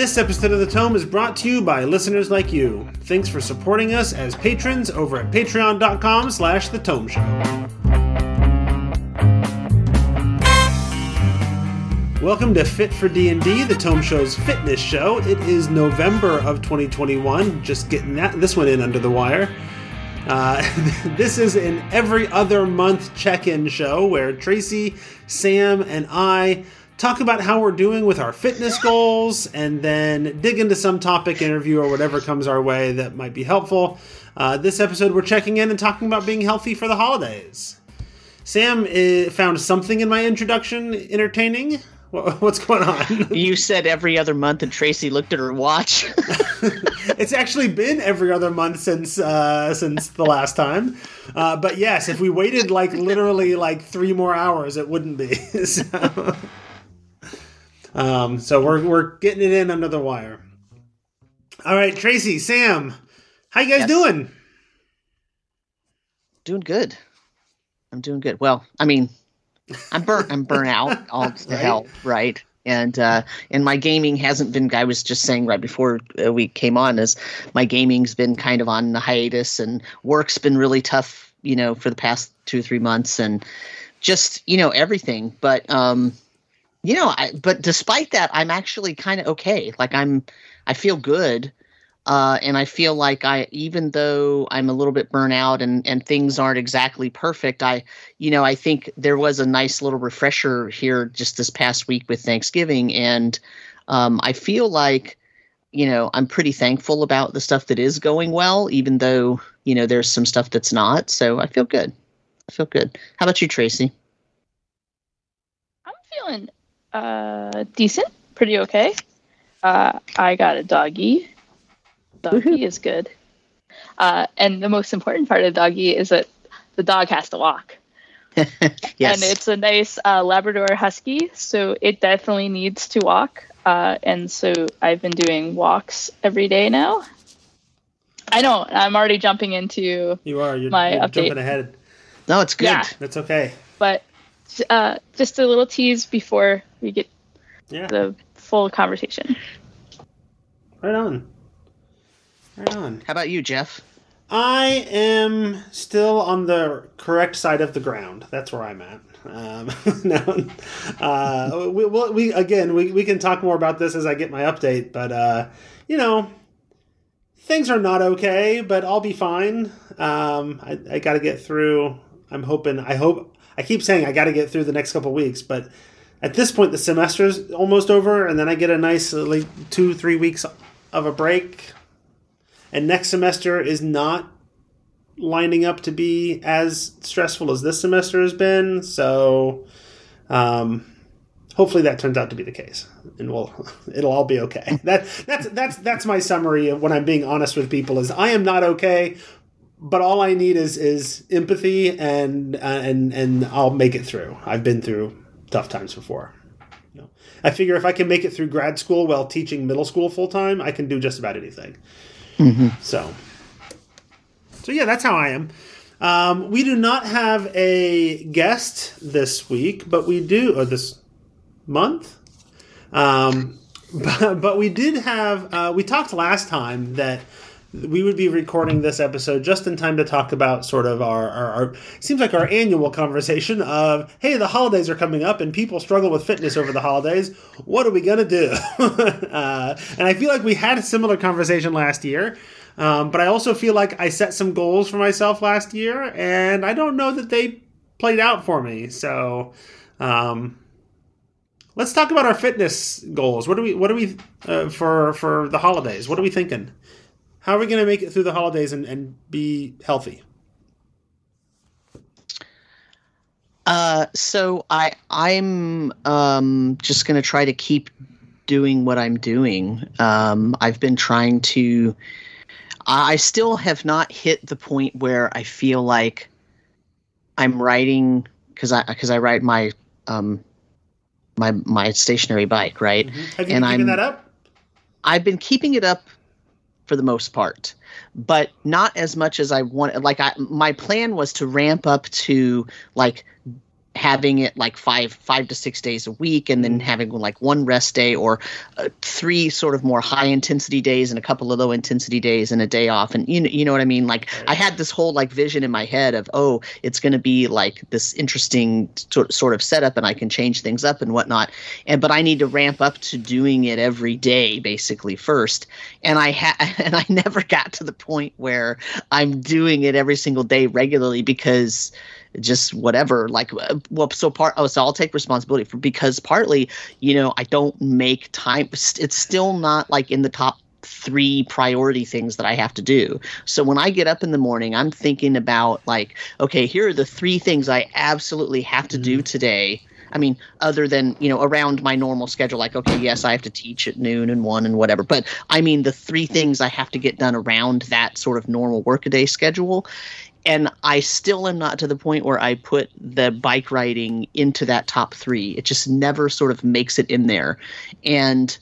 This episode of The Tome is brought to you by listeners like you. Thanks for supporting us as patrons over at patreon.com slash The Tome Show. Welcome to Fit for D&D, the Tome Show's fitness show. It is November of 2021. Just getting that this one in under the wire. Uh, this is an every other month check-in show where Tracy, Sam, and I talk about how we're doing with our fitness goals, and then dig into some topic, interview, or whatever comes our way that might be helpful. Uh, this episode, we're checking in and talking about being healthy for the holidays. Sam uh, found something in my introduction entertaining. What's going on? You said every other month, and Tracy looked at her watch. it's actually been every other month since uh, since the last time. Uh, but yes, if we waited like literally like three more hours, it wouldn't be. so, um, so we're we're getting it in under the wire. All right, Tracy, Sam, how you guys yes. doing? Doing good. I'm doing good. Well, I mean, I'm burnt. I'm burnt out all to hell, right? And uh, and my gaming hasn't been. I was just saying right before uh, we came on, is my gaming's been kind of on the hiatus, and work's been really tough, you know, for the past two or three months, and just you know everything. But um, you know, I, but despite that, I'm actually kind of okay. Like I'm, I feel good. Uh, and I feel like I, even though I'm a little bit burnt out and, and things aren't exactly perfect, I, you know, I think there was a nice little refresher here just this past week with Thanksgiving. And um, I feel like, you know, I'm pretty thankful about the stuff that is going well, even though, you know, there's some stuff that's not. So I feel good. I feel good. How about you, Tracy? I'm feeling uh, decent, pretty okay. Uh, I got a doggy doggy is good. Uh, and the most important part of doggy is that the dog has to walk. yes. And it's a nice uh, Labrador Husky, so it definitely needs to walk. Uh, and so I've been doing walks every day now. I know I'm already jumping into you are you're, my you're update. jumping ahead. No, it's good. Yeah. That's okay. But uh, just a little tease before we get yeah. the full conversation. Right on. Right on. How about you, Jeff? I am still on the correct side of the ground. That's where I'm at. Um, no, uh, we, we, we, again we, we can talk more about this as I get my update, but uh, you know things are not okay, but I'll be fine. Um, I, I got to get through. I'm hoping. I hope. I keep saying I got to get through the next couple weeks, but at this point the semester's almost over, and then I get a nice like two three weeks of a break and next semester is not lining up to be as stressful as this semester has been. So, um, hopefully that turns out to be the case, and we'll it'll all be okay. That that's that's that's my summary of when I'm being honest with people is I am not okay, but all I need is is empathy and uh, and and I'll make it through. I've been through tough times before. You know, I figure if I can make it through grad school while teaching middle school full time, I can do just about anything. Mm-hmm. So, so yeah, that's how I am. Um, we do not have a guest this week, but we do, or this month. Um, but, but we did have, uh, we talked last time that we would be recording this episode just in time to talk about sort of our, our, our, seems like our annual conversation of hey the holidays are coming up and people struggle with fitness over the holidays. What are we gonna do? Uh, and i feel like we had a similar conversation last year um, but i also feel like i set some goals for myself last year and i don't know that they played out for me. So um, let's talk about our fitness goals. What do we what do we uh, for for the holidays? What are we thinking how are we going to make it through the holidays and, and be healthy? Uh, so I I'm um, just going to try to keep doing what I'm doing. Um, I've been trying to. I still have not hit the point where I feel like I'm riding because I because I ride my um my my stationary bike right. Mm-hmm. Have you and been keeping I'm, that up? I've been keeping it up for the most part, but not as much as I wanted. Like I, my plan was to ramp up to like having it like five five to six days a week and then having like one rest day or uh, three sort of more high intensity days and a couple of low intensity days and a day off. And you know, you know what i mean? Like i had this whole like vision in my head of oh it's going to be like this interesting sort sort of setup and i can change things up and whatnot. And but i need to ramp up to doing it every day basically first. And i had and i never got to the point where i'm doing it every single day regularly because just whatever like uh, well so part oh so i'll take responsibility for because partly you know i don't make time it's still not like in the top three priority things that I have to do. So when I get up in the morning, I'm thinking about like, okay, here are the three things I absolutely have to do today. I mean, other than, you know, around my normal schedule, like, okay, yes, I have to teach at noon and one and whatever. But I mean, the three things I have to get done around that sort of normal workaday schedule and I still am not to the point where I put the bike riding into that top three. It just never sort of makes it in there. And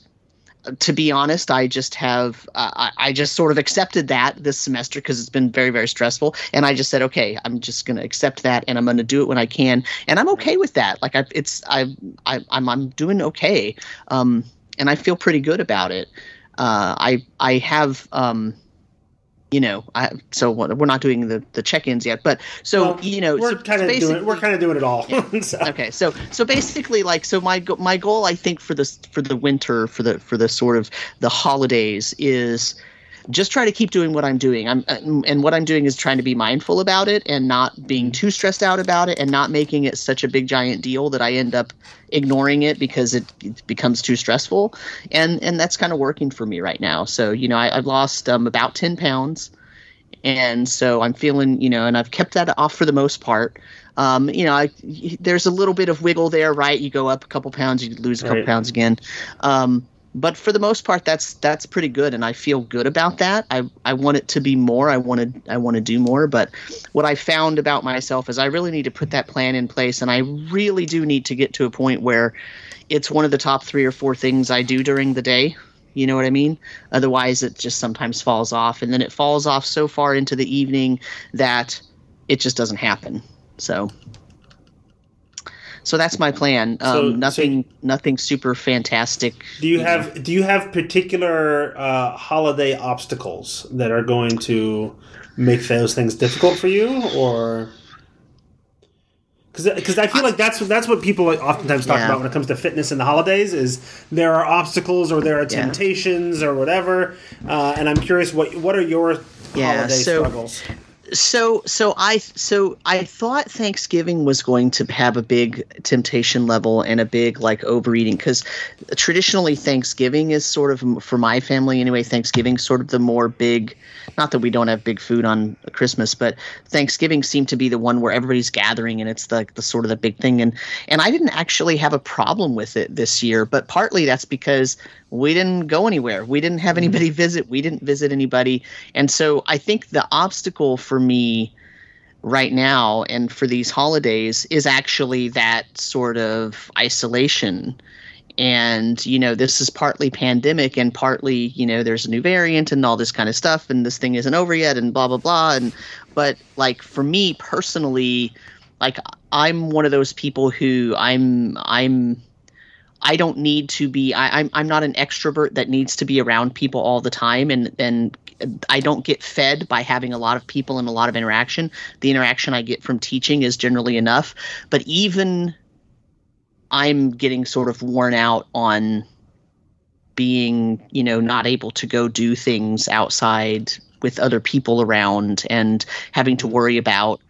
to be honest, I just have uh, I just sort of accepted that this semester because it's been very very stressful, and I just said, okay, I'm just going to accept that, and I'm going to do it when I can, and I'm okay with that. Like I, it's I, I I'm I'm doing okay, um, and I feel pretty good about it. Uh, I I have um, you know, I, so we're not doing the, the check-ins yet, but so well, you know, we're so kind of doing we're kind of doing it all. Yeah. so. Okay, so so basically, like, so my my goal, I think, for this for the winter, for the for the sort of the holidays is just try to keep doing what I'm doing. I'm and what I'm doing is trying to be mindful about it and not being mm-hmm. too stressed out about it and not making it such a big giant deal that I end up ignoring it because it, it becomes too stressful. And and that's kind of working for me right now. So you know I, have lost um, about ten pounds, and so I'm feeling you know, and I've kept that off for the most part. Um, you know, I, there's a little bit of wiggle there, right? You go up a couple pounds, you lose a couple right. pounds again. Um, but for the most part that's that's pretty good and i feel good about that. I i want it to be more. I want to i want to do more but what i found about myself is i really need to put that plan in place and i really do need to get to a point where it's one of the top 3 or 4 things i do during the day. You know what i mean? Otherwise it just sometimes falls off and then it falls off so far into the evening that it just doesn't happen. So so that's my plan. Um, so, nothing, so nothing super fantastic. Do you, you have know. Do you have particular uh, holiday obstacles that are going to make those things difficult for you, or? Because I feel like that's that's what people oftentimes talk yeah. about when it comes to fitness in the holidays is there are obstacles or there are temptations yeah. or whatever, uh, and I'm curious what what are your yeah, holiday so, struggles? So so i so i thought thanksgiving was going to have a big temptation level and a big like overeating because traditionally thanksgiving is sort of for my family anyway thanksgiving sort of the more big not that we don't have big food on christmas but thanksgiving seemed to be the one where everybody's gathering and it's the, the sort of the big thing and and i didn't actually have a problem with it this year but partly that's because we didn't go anywhere. We didn't have anybody mm-hmm. visit. We didn't visit anybody. And so I think the obstacle for me right now and for these holidays is actually that sort of isolation. And, you know, this is partly pandemic and partly, you know, there's a new variant and all this kind of stuff and this thing isn't over yet and blah, blah, blah. And, but like for me personally, like I'm one of those people who I'm, I'm, I don't need to be I, am I'm, I'm not an extrovert that needs to be around people all the time and and I don't get fed by having a lot of people and a lot of interaction. The interaction I get from teaching is generally enough. But even I'm getting sort of worn out on being, you know, not able to go do things outside with other people around and having to worry about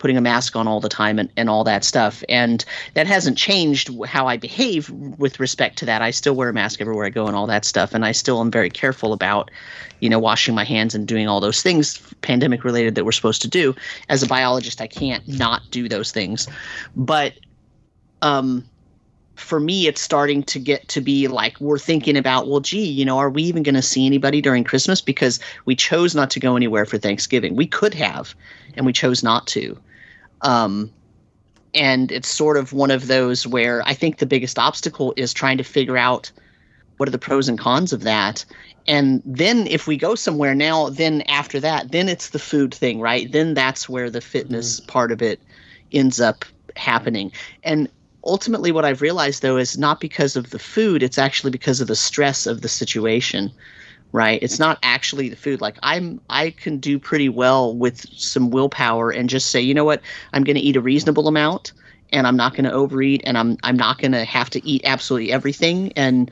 putting a mask on all the time and, and all that stuff. And that hasn't changed how I behave with respect to that. I still wear a mask everywhere I go and all that stuff. And I still am very careful about, you know, washing my hands and doing all those things pandemic related that we're supposed to do. As a biologist, I can't not do those things. But um, for me, it's starting to get to be like we're thinking about, well, gee, you know, are we even going to see anybody during Christmas? Because we chose not to go anywhere for Thanksgiving. We could have, and we chose not to. Um, and it's sort of one of those where I think the biggest obstacle is trying to figure out what are the pros and cons of that. And then if we go somewhere now, then after that, then it's the food thing, right? Then that's where the fitness mm-hmm. part of it ends up happening. And ultimately, what I've realized though is not because of the food; it's actually because of the stress of the situation. Right? It's not actually the food. Like I'm, I can do pretty well with some willpower and just say, you know what, I'm going to eat a reasonable amount, and I'm not going to overeat, and I'm I'm not going to have to eat absolutely everything, and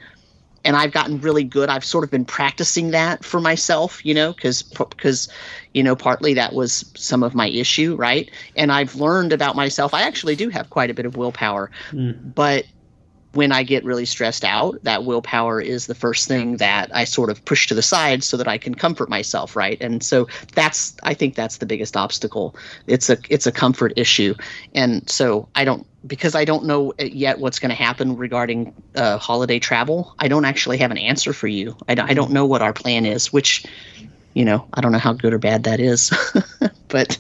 and I've gotten really good. I've sort of been practicing that for myself, you know, because because you know partly that was some of my issue, right? And I've learned about myself. I actually do have quite a bit of willpower, mm. but when I get really stressed out, that willpower is the first thing that I sort of push to the side so that I can comfort myself, right? And so that's I think that's the biggest obstacle. It's a it's a comfort issue, and so I don't because I don't know yet what's going to happen regarding uh, holiday travel. I don't actually have an answer for you. I don't, I don't know what our plan is, which you know I don't know how good or bad that is, but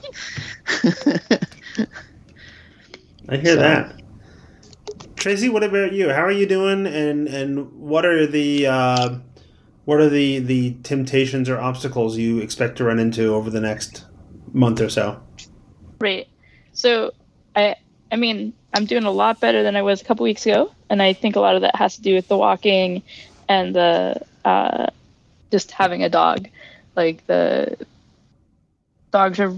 I hear so. that. Tracy, what about you? How are you doing? And and what are the uh, what are the the temptations or obstacles you expect to run into over the next month or so? Right. So I I mean I'm doing a lot better than I was a couple weeks ago, and I think a lot of that has to do with the walking and the uh, just having a dog. Like the dogs are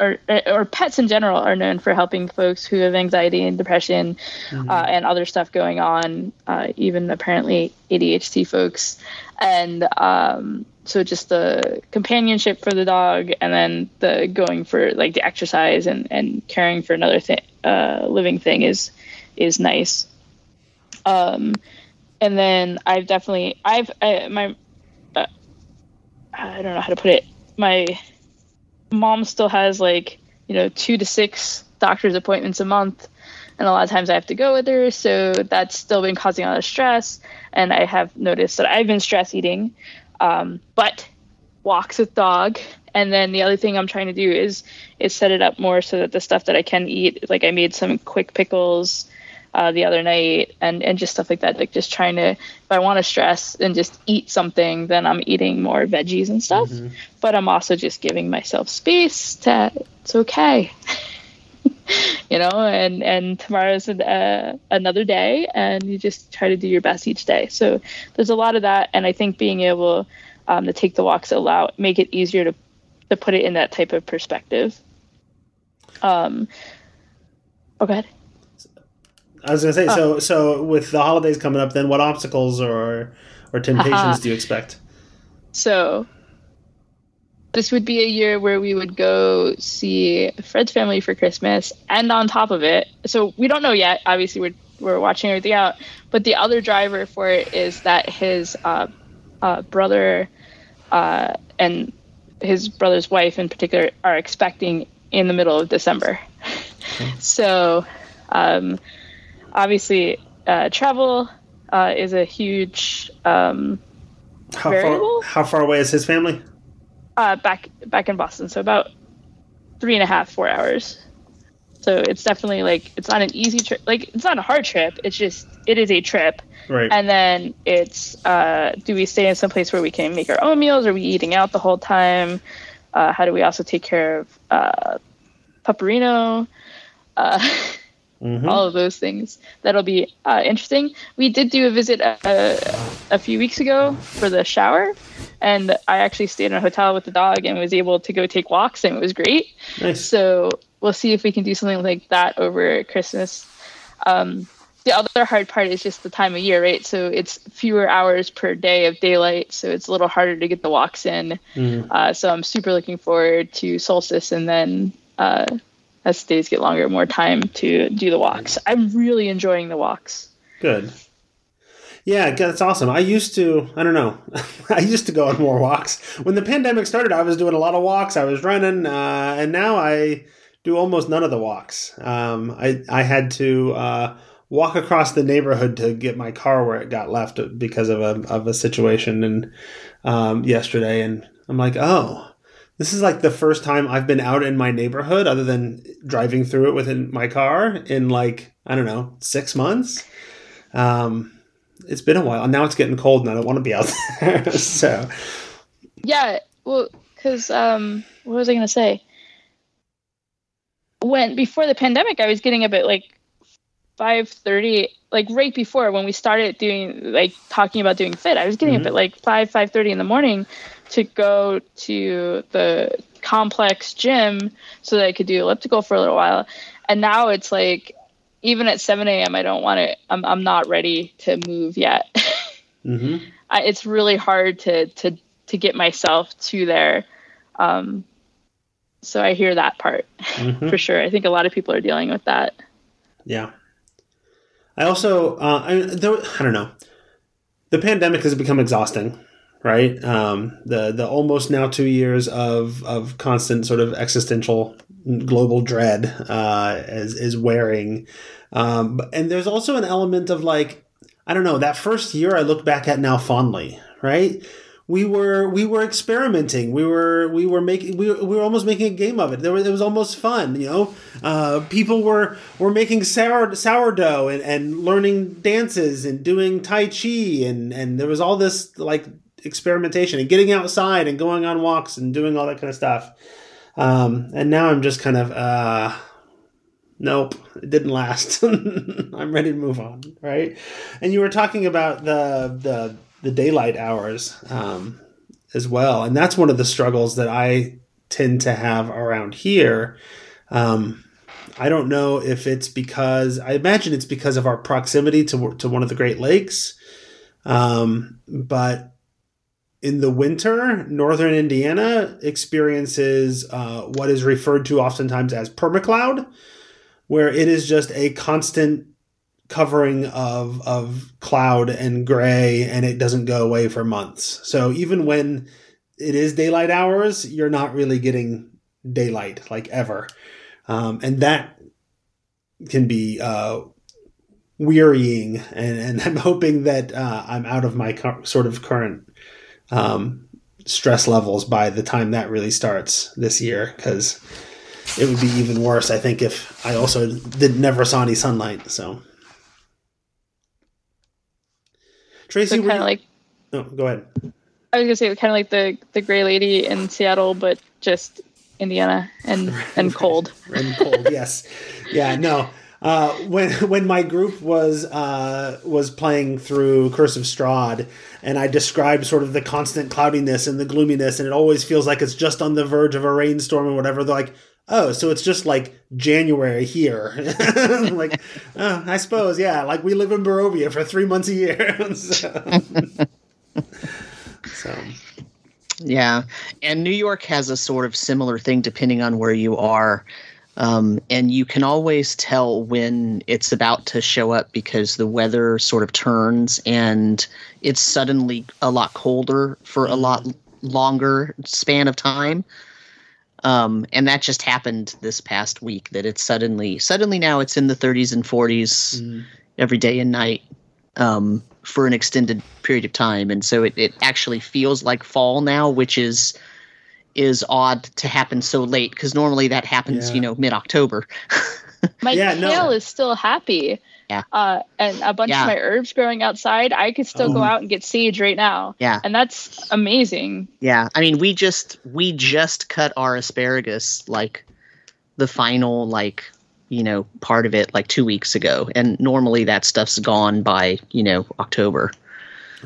or, or pets in general are known for helping folks who have anxiety and depression mm-hmm. uh, and other stuff going on, uh, even apparently ADHD folks. And um, so just the companionship for the dog and then the going for like the exercise and, and caring for another thing, uh, living thing is, is nice. Um, and then I've definitely, I've, I, my, uh, I don't know how to put it. My, mom still has like you know two to six doctor's appointments a month and a lot of times i have to go with her so that's still been causing a lot of stress and i have noticed that i've been stress eating um, but walks with dog and then the other thing i'm trying to do is is set it up more so that the stuff that i can eat like i made some quick pickles uh, the other night and and just stuff like that like just trying to if i want to stress and just eat something then i'm eating more veggies and stuff. Mm-hmm. but i'm also just giving myself space to it's okay. You know and and tomorrow's an, uh, another day and you just try to do your best each day. So there's a lot of that and i think being able um, to take the walks allow make it easier to to put it in that type of perspective. Um oh, go ahead I was gonna say, so so with the holidays coming up, then what obstacles or or temptations uh-huh. do you expect? So this would be a year where we would go see Fred's family for Christmas, and on top of it, so we don't know yet. Obviously, we're we're watching everything out, but the other driver for it is that his uh, uh, brother uh, and his brother's wife, in particular, are expecting in the middle of December. Okay. So. Um, obviously, uh, travel uh, is a huge um, how variable. Far, how far away is his family? Uh, back back in Boston, so about three and a half, four hours. So it's definitely like it's not an easy trip. Like it's not a hard trip. It's just it is a trip. Right. And then it's uh, do we stay in some place where we can make our own meals? Are we eating out the whole time? Uh, how do we also take care of uh, Paparino? Mm-hmm. all of those things. That'll be uh, interesting. We did do a visit a, uh, a, few weeks ago for the shower, and I actually stayed in a hotel with the dog and was able to go take walks, and it was great. Nice. So we'll see if we can do something like that over Christmas. Um, the other hard part is just the time of year, right? So it's fewer hours per day of daylight, so it's a little harder to get the walks in. Mm-hmm. Uh, so I'm super looking forward to solstice and then uh, as days get longer, more time to do the walks. I'm really enjoying the walks. Good. Yeah, that's awesome. I used to, I don't know, I used to go on more walks. When the pandemic started, I was doing a lot of walks. I was running, uh, and now I do almost none of the walks. Um, I I had to uh, walk across the neighborhood to get my car where it got left because of a of a situation and um, yesterday, and I'm like, oh, this is like the first time I've been out in my neighborhood other than driving through it within my car in like, I don't know, six months. Um, it's been a while. And now it's getting cold and I don't want to be out there. so, yeah. Well, because, um, what was I going to say? when before the pandemic, I was getting up at like five thirty, like right before when we started doing like talking about doing fit. I was getting Mhm. up at like five five thirty in the morning to go to the complex gym so that I could do elliptical for a little while. And now it's like even at seven a.m. I don't want to. I'm I'm not ready to move yet. hmm I, it's really hard to to to get myself to there. Um, so I hear that part hmm for sure. I think a lot of people are dealing with that. Yeah. I also, uh, I, there, I don't know. The pandemic has become exhausting, right? Um, the the almost now two years of of constant sort of existential global dread uh, is is wearing, um, and there's also an element of like I don't know that first year I look back at now fondly, right? we were we were experimenting. We were we were making we were, we were almost making a game of it. There was, it was almost fun, you know. Uh, people were were making sour, sourdough and, and learning dances and doing tai chi and and there was all this like experimentation and getting outside and going on walks and doing all that kind of stuff. Um, and now I'm just kind of uh, nope, it didn't last. I'm ready to move on, right? And you were talking about the the the daylight hours um, as well, and that's one of the struggles that I tend to have around here. Um, I don't know if it's because I imagine it's because of our proximity to to one of the Great Lakes, um, but in the winter, northern Indiana experiences uh, what is referred to oftentimes as permacloud, where it is just a constant covering of of cloud and gray, and it doesn't go away for months. So even when it is daylight hours, you're not really getting daylight like ever, um, and that can be uh, wearying. And, and I'm hoping that uh, I'm out of my cu- sort of current um, stress levels by the time that really starts this year because it would be even worse i think if i also did never saw any sunlight so. Tracy So kind of like oh, go ahead. I was gonna say kind of like the the gray lady in Seattle, but just Indiana and and cold. and cold yes. Yeah no. Uh, when when my group was uh, was playing through Curse of Strahd, and I describe sort of the constant cloudiness and the gloominess, and it always feels like it's just on the verge of a rainstorm or whatever. They're like, "Oh, so it's just like January here." Like, oh, I suppose, yeah. Like we live in Barovia for three months a year. so, so, Yeah, and New York has a sort of similar thing depending on where you are. Um, and you can always tell when it's about to show up because the weather sort of turns and it's suddenly a lot colder for a lot longer span of time. Um, and that just happened this past week that it's suddenly suddenly now it's in the 30s and 40s mm, every day and night um, for an extended period of time, and so it, it actually feels like fall now, which is is odd to happen so late because normally that happens, Yeah. you know, mid October. My Yeah, no. kale is still happy. Yeah. Uh, and a bunch Yeah. of my herbs growing outside, I could still go Oh. out and get sage right now. Yeah. And that's amazing. yeah, I mean, we just we just cut our asparagus like the final like you know part of it like two weeks ago, and normally that stuff's gone by you know October.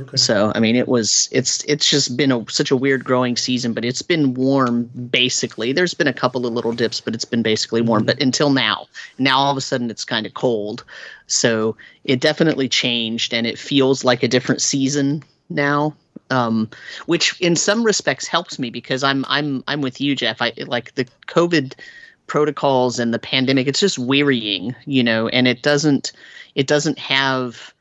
Okay. So I mean, it was it's it's just been a, such a weird growing season, but it's been warm basically. There's been a couple of little dips, but it's been basically warm. Mhm. But until now, now all of a sudden it's kind of cold. So it definitely changed, and it feels like a different season now. Um, which in some respects helps me because I'm I'm I'm with you, Jeff. I like the COVID protocols and the pandemic. It's just wearying, you know, and it doesn't it doesn't have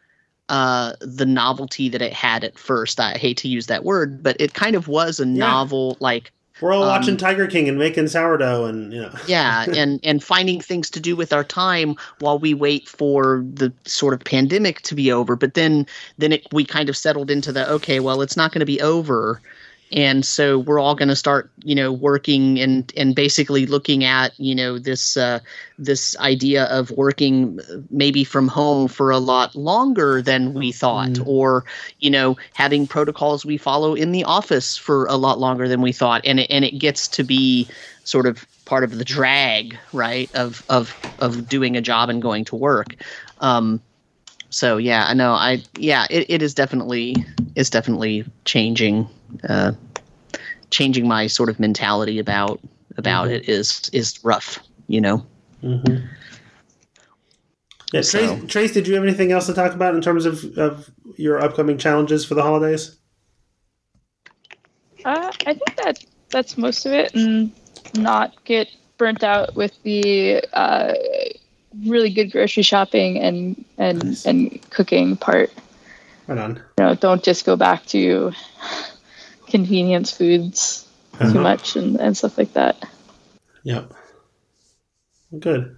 uh, the novelty that it had at first. I hate to use that word, but it kind of was a novel, like We're all um, watching Tiger King and making sourdough, and you know, yeah, and and finding things to do with our time while we wait for the sort of pandemic to be over. But then then it, we kind of settled into the okay, well, it's not going to be over, and so we're all going to start you know working and and basically looking at you know this uh, this idea of working maybe from home for a lot longer than we thought mm. or you know having protocols we follow in the office for a lot longer than we thought. And it, and it gets to be sort of part of the drag right of of of doing a job and going to work. Um, so yeah i know i yeah it, it is definitely is definitely changing uh, changing my sort of mentality about about mm-hmm. it is is rough, you know. Mm-hmm. Yeah, so. Trace, Trace, did you have anything else to talk about in terms of, of your upcoming challenges for the holidays? Uh, I think that that's most of it, and not get burnt out with the uh, really good grocery shopping and and nice. and cooking part. Right on. You know, don't just go back to convenience foods uh-huh. too much and, and stuff like that. Yep. Good.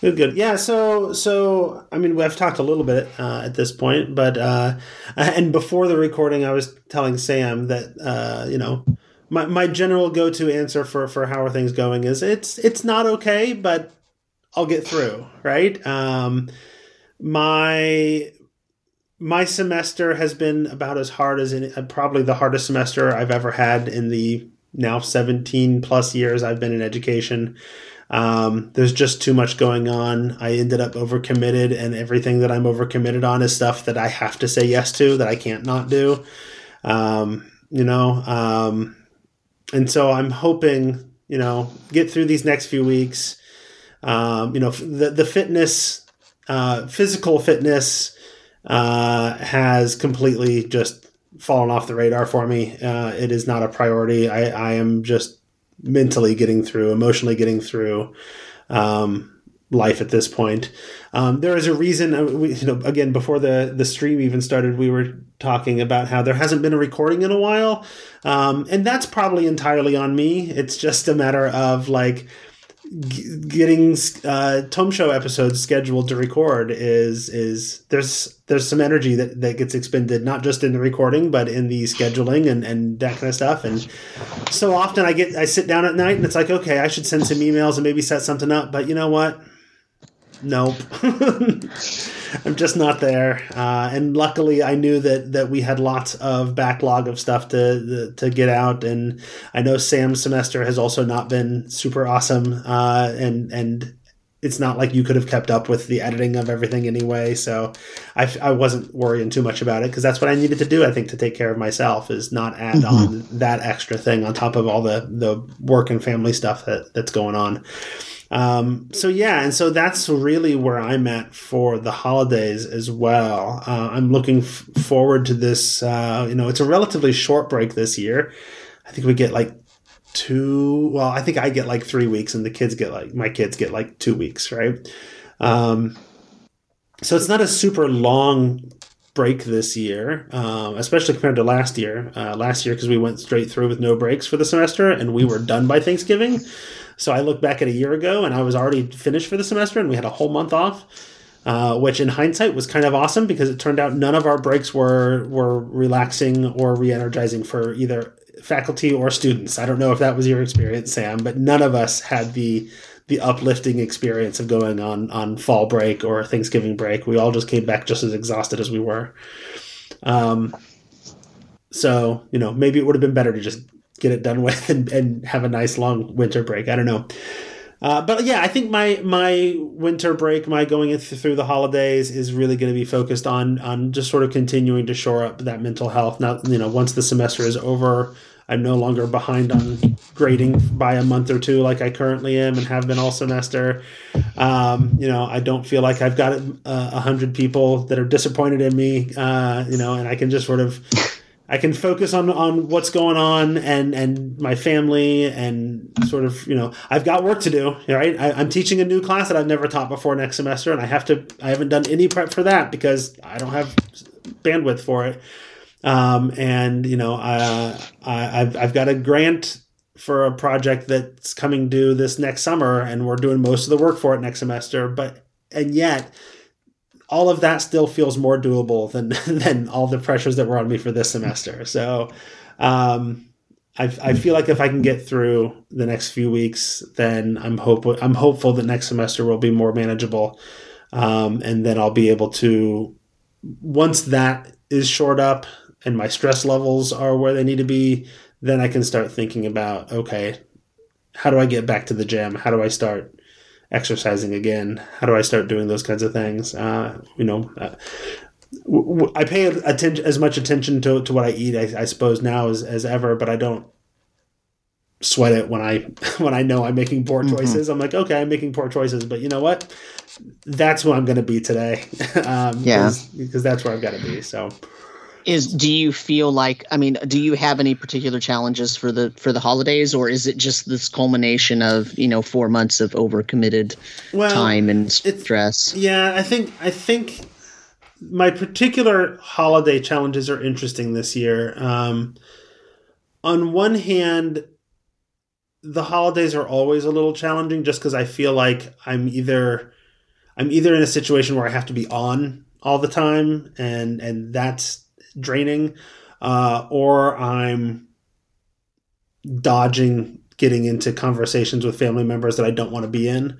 Good, good. Yeah. So, so I mean, we've talked a little bit uh, at this point, but uh, and before the recording, I was telling Sam that uh, you know my my general go to answer for for how are things going is it's it's not okay, but I'll get through. Right. Um, my my semester has been about as hard as any, uh, probably the hardest semester I've ever had in the now 17 plus years I've been in education. Um, there's just too much going on. I ended up overcommitted, and everything that I'm overcommitted on is stuff that I have to say yes to that I can't not do. Um, you know, um, and so I'm hoping, you know, get through these next few weeks. Um, you know, the the fitness, uh, physical fitness uh, has completely just fallen off the radar for me. Uh, it is not a priority. I, I am just mentally getting through, emotionally getting through um, life at this point. Um, there is a reason. Uh, we, you know, again, before the the stream even started, we were talking about how there hasn't been a recording in a while, um, and that's probably entirely on me. It's just a matter of like getting uh, tome show episodes scheduled to record is is there's there's some energy that, that gets expended not just in the recording but in the scheduling and, and that kind of stuff. And so often I get I sit down at night and it's like okay I should send some emails and maybe set something up but you know what? Nope i'm just not there. Uh, and luckily i knew that that we had lots of backlog of stuff to to get out. And i know sam's semester has also not been super awesome. Uh, and and it's not like you could have kept up with the editing of everything anyway. So i, I wasn't worrying too much about it because that's what i needed to do i think to take care of myself is not add mm-hmm. on that extra thing on top of all the the work and family stuff that that's going on um, so yeah, and so that's really where I'm at for the holidays as well. Uh, I'm looking f- forward to this. Uh, you know, it's a relatively short break this year. I think we get like two. Well, I think I get like three weeks, and the kids get like my kids get like two weeks, right? Um, so it's not a super long break this year, um, especially compared to last year. Uh, last year, because we went straight through with no breaks for the semester, and we were done by Thanksgiving. So I look back at a year ago and I was already finished for the semester and we had a whole month off. Uh, which in hindsight was kind of awesome because it turned out none of our breaks were were relaxing or re-energizing for either faculty or students. I don't know if that was your experience, Sam, but none of us had the the uplifting experience of going on on fall break or Thanksgiving break. We all just came back just as exhausted as we were. Um, so you know maybe it would have been better to just get it done with and, and have a nice long winter break. I don't know. Uh, but yeah, I think my my winter break, my going through the holidays, is really going to be focused on on just sort of continuing to shore up that mental health. Now, you know, once the semester is over, I'm no longer behind on grading by a month or two like I currently am and have been all semester. Um, you know, I don't feel like I've got uh, a uh, hundred people that are disappointed in me. Uh, you know, and I can just sort of I can focus on on what's going on and and my family and sort of you know I've got work to do right? I, am teaching a new class that I've never taught before next semester and I have to I haven't done any prep for that because I don't have bandwidth for it. Um, and you know I, I I've I've got a grant for a project that's coming due this next summer and we're doing most of the work for it next semester but and yet all of that still feels more doable than than all the pressures that were on me for this semester. So, um, I, I feel like if I can get through the next few weeks, then I'm hope I'm hopeful that next semester will be more manageable, um, and then I'll be able to once that is shored up and my stress levels are where they need to be, then I can start thinking about okay, how do I get back to the gym? How do I start exercising again? How do I start doing those kinds of things? Uh, you know, uh, I pay attention as much attention to, to what I eat, I, I, suppose now as, as ever, but I don't sweat it when I when I know I'm making poor mm-hmm. choices. Mm-hmm. I'm like, okay, I'm making poor choices, but you know what? That's who I'm going to be today. um, yeah, because that's where I've got to be. So, is do you feel like? I mean, do you have any particular challenges for the for the holidays, or is it just this culmination of you know four months of overcommitted well, time and stress? Yeah, I think I think my particular holiday challenges are interesting this year. Um, on one hand, the holidays are always a little challenging just because I feel like I'm either I'm either in a situation where I have to be on all the time and and that's draining, uh, or I'm dodging getting into conversations with family members that I don't want to be in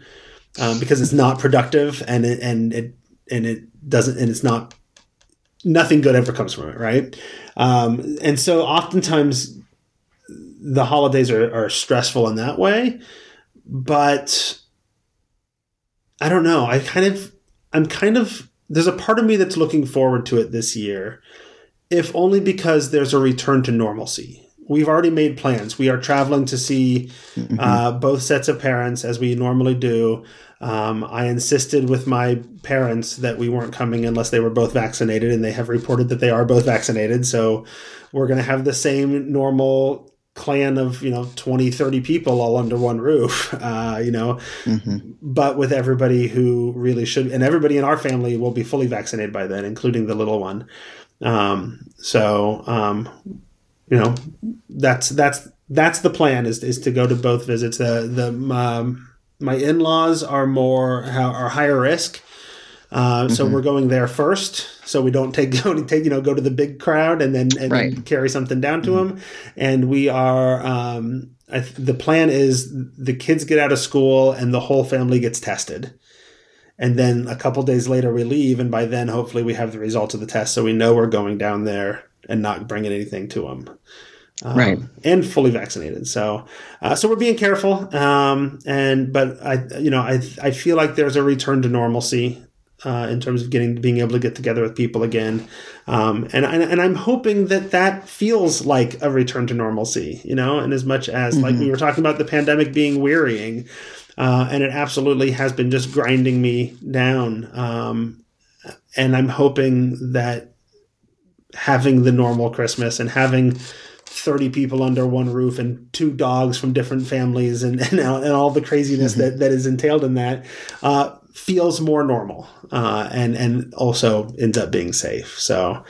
um, because it's not productive and it, and it and it doesn't and it's not nothing good ever comes from it right? Um, and so oftentimes the holidays are, are stressful in that way but i don't know. I kind of i'm kind of there's a part of me that's looking forward to it this year if only because there's a return to normalcy we've already made plans we are traveling to see mm-hmm. uh, both sets of parents as we normally do um, I insisted with my parents that we weren't coming unless they were both vaccinated, and they have reported that they are both vaccinated. So we're going to have the same normal clan of you know 20 30 people all under one roof uh, you know mm-hmm. but with everybody who really should and everybody in our family will be fully vaccinated by then including the little one um, so um, you know that's that's that's the plan is, is to go to both visits the the um, my in-laws are more are higher risk uh, mm-hmm. so we're going there first so we don't take go take you know go to the big crowd and then and right. carry something down to mm-hmm. them and we are um, th- the plan is the kids get out of school and the whole family gets tested and then a couple days later we leave and by then hopefully we have the results of the test so we know we're going down there and not bringing anything to them um, right, and fully vaccinated. So, uh, so we're being careful. Um, and but I, you know, I I feel like there's a return to normalcy uh, in terms of getting being able to get together with people again. Um, and, and and I'm hoping that that feels like a return to normalcy. You know, and as much as mm-hmm. like we were talking about the pandemic being wearying. Uh, and it absolutely has been just grinding me down. Um, and I'm hoping that having the normal Christmas and having 30 people under one roof and two dogs from different families and, and, and all the craziness mm-hmm. that, that is entailed in that uh, feels more normal uh, and, and also ends up being safe. So,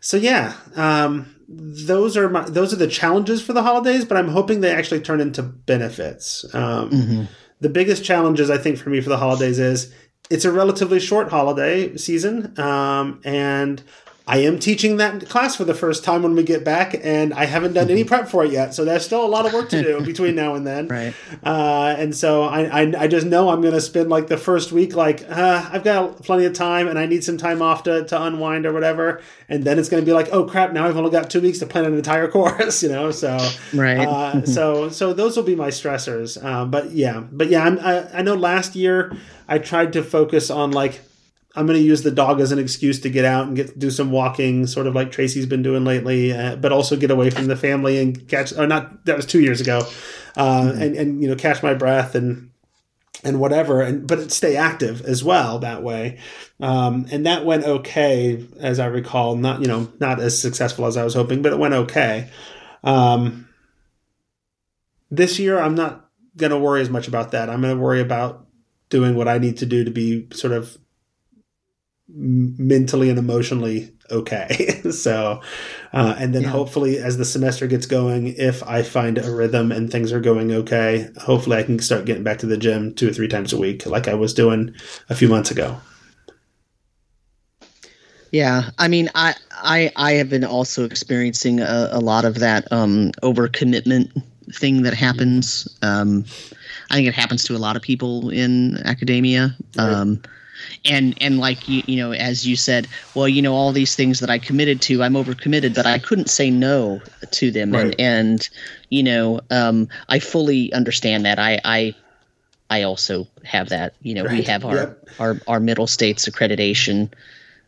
so yeah, um, those are my, those are the challenges for the holidays, but I'm hoping they actually turn into benefits. Um, mm-hmm. The biggest challenges I think for me for the holidays is it's a relatively short holiday season, um, and I am teaching that class for the first time when we get back, and I haven't done any mm-hmm. prep for it yet. So there's still a lot of work to do between now and then. Right. Uh, and so I, I, I, just know I'm going to spend like the first week, like, uh, I've got plenty of time and I need some time off to, to unwind or whatever. And then it's going to be like, oh crap, now I've only got two weeks to plan an entire course, you know? So, right. Uh, so, so those will be my stressors. Um, but yeah, but yeah, I'm, I, I know last year I tried to focus on like, I'm going to use the dog as an excuse to get out and get do some walking, sort of like Tracy's been doing lately, uh, but also get away from the family and catch. Or not that was two years ago, uh, mm-hmm. and and you know catch my breath and and whatever, and but stay active as well that way. Um, and that went okay, as I recall. Not you know not as successful as I was hoping, but it went okay. Um, this year, I'm not going to worry as much about that. I'm going to worry about doing what I need to do to be sort of mentally and emotionally okay. so, uh, and then yeah. hopefully as the semester gets going, if I find a rhythm and things are going okay, hopefully I can start getting back to the gym two or three times a week, like I was doing a few months ago. Yeah, I mean, I I I have been also experiencing a, a lot of that um, overcommitment thing that happens. Um, I think it happens to a lot of people in academia. Um, and and like you you know as you said well you know all these things that i committed to i'm overcommitted but i couldn't say no to them Right. and and you know um i fully understand that i i i also have that you know we have our Yep. our our middle states accreditation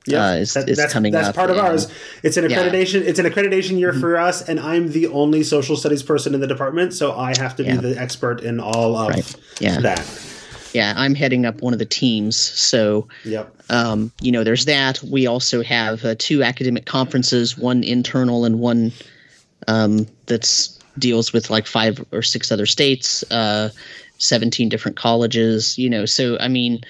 Yeah, uh, is, that- is that's coming that's part of and- ours. It's an Yeah. Mm-hmm. accreditation. It's an accreditation year for us, and I'm the only social studies person in the department, so I have to Yeah. be the expert in all of Right. Yeah. that. Yeah i'm heading up one of the teams so Yep. um, you know, there's that. We also have uh, two academic conferences, one internal and one um, that's deals with like five or six other states, uh, 17 different colleges, you know. So, I mean,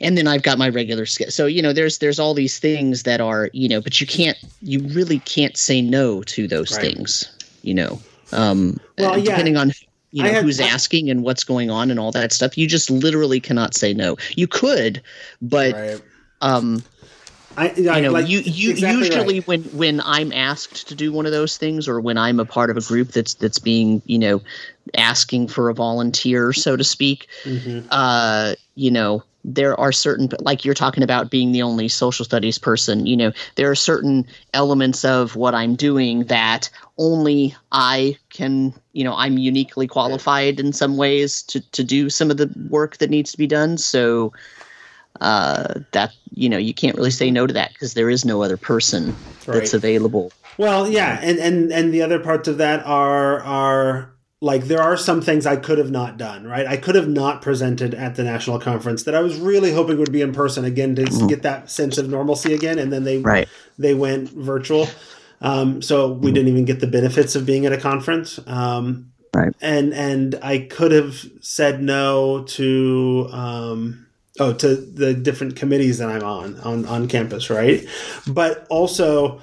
and then I've got my regular schedule. So, you know, there's there's all these things that are, you know, but you can't, you really can't say no to those Right. things, you know. Um, Well, yeah. depending on you know had- who's asking and what's going on and all that stuff, you just literally cannot say no. You could, but Right. um, I, I you know, like, you, you exactly usually right. when when I'm asked to do one of those things, or when I'm a part of a group that's that's being, you know, asking for a volunteer, so to speak, Mhm. uh, you know, there are certain like you're talking about being the only social studies person. You know, there are certain elements of what I'm doing that only I can. You know, I'm uniquely qualified in some ways to to do some of the work that needs to be done. So uh, that you know you can't really say no to that because there is no other person that's available. Well, yeah, and and and the other parts of that are are like there are some things I could have not done, right? I could have not presented at the national conference that I was really hoping would be in person again to Mhm. get that sense of normalcy again, and then they Right. they went virtual. Um, so we didn't even get the benefits of being at a conference. Um, Right. And and I could have said no to um, oh to the different committees that I'm on on on campus, right? But also.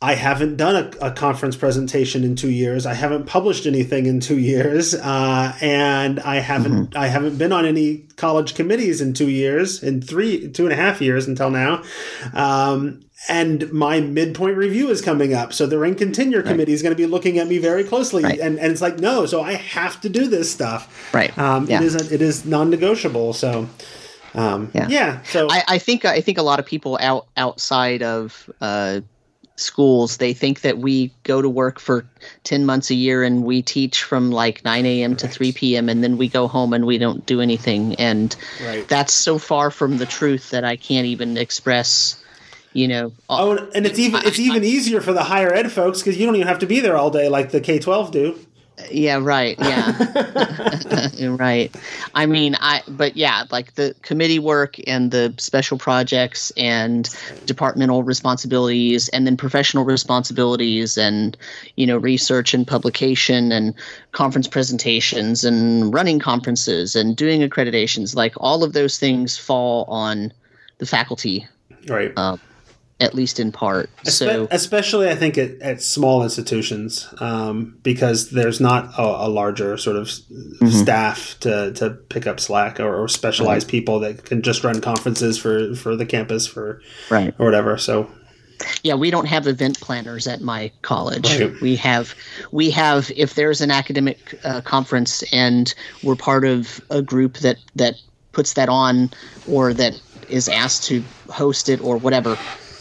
I haven't done a, a conference presentation in two years. I haven't published anything in two years, uh, and I haven't I haven't been on any college committees in two years, in three two and a half years until now. Um, and my midpoint review is coming up, so the rank and tenure committee is going to be looking at me very closely, Right. and, and it's like no, so I have to do this stuff. Right. Um, Yeah. It is a, it is non negotiable. So um, Yeah. yeah. So I, I think I think a lot of people out outside of uh, schools they think that we go to work for ten months a year and we teach from like nine a.m. to three p.m. and then we go home and we don't do anything and right. that's so far from the truth that I can't even express. You know, Oh, and- and it's even it's even easier for the higher ed folks because you don't even have to be there all day like the K twelve do. Yeah, right, yeah. right. I mean, I but yeah, like the committee work and the special projects and departmental responsibilities and then professional responsibilities and you know research and publication and conference presentations and running conferences and doing accreditations like all of those things fall on the faculty Right. Um, at least in part Espe- so especially, I think at, at small institutions, um, because there's not a, a larger sort of Mm-hmm. staff to, to pick up slack or, or specialized people that can just run conferences for, for the campus for right or whatever. So Yeah, we don't have event planners at my college. Right. We have, we have. If there's an academic uh, conference and we're part of a group that that puts that on, or that is asked to host it, or whatever,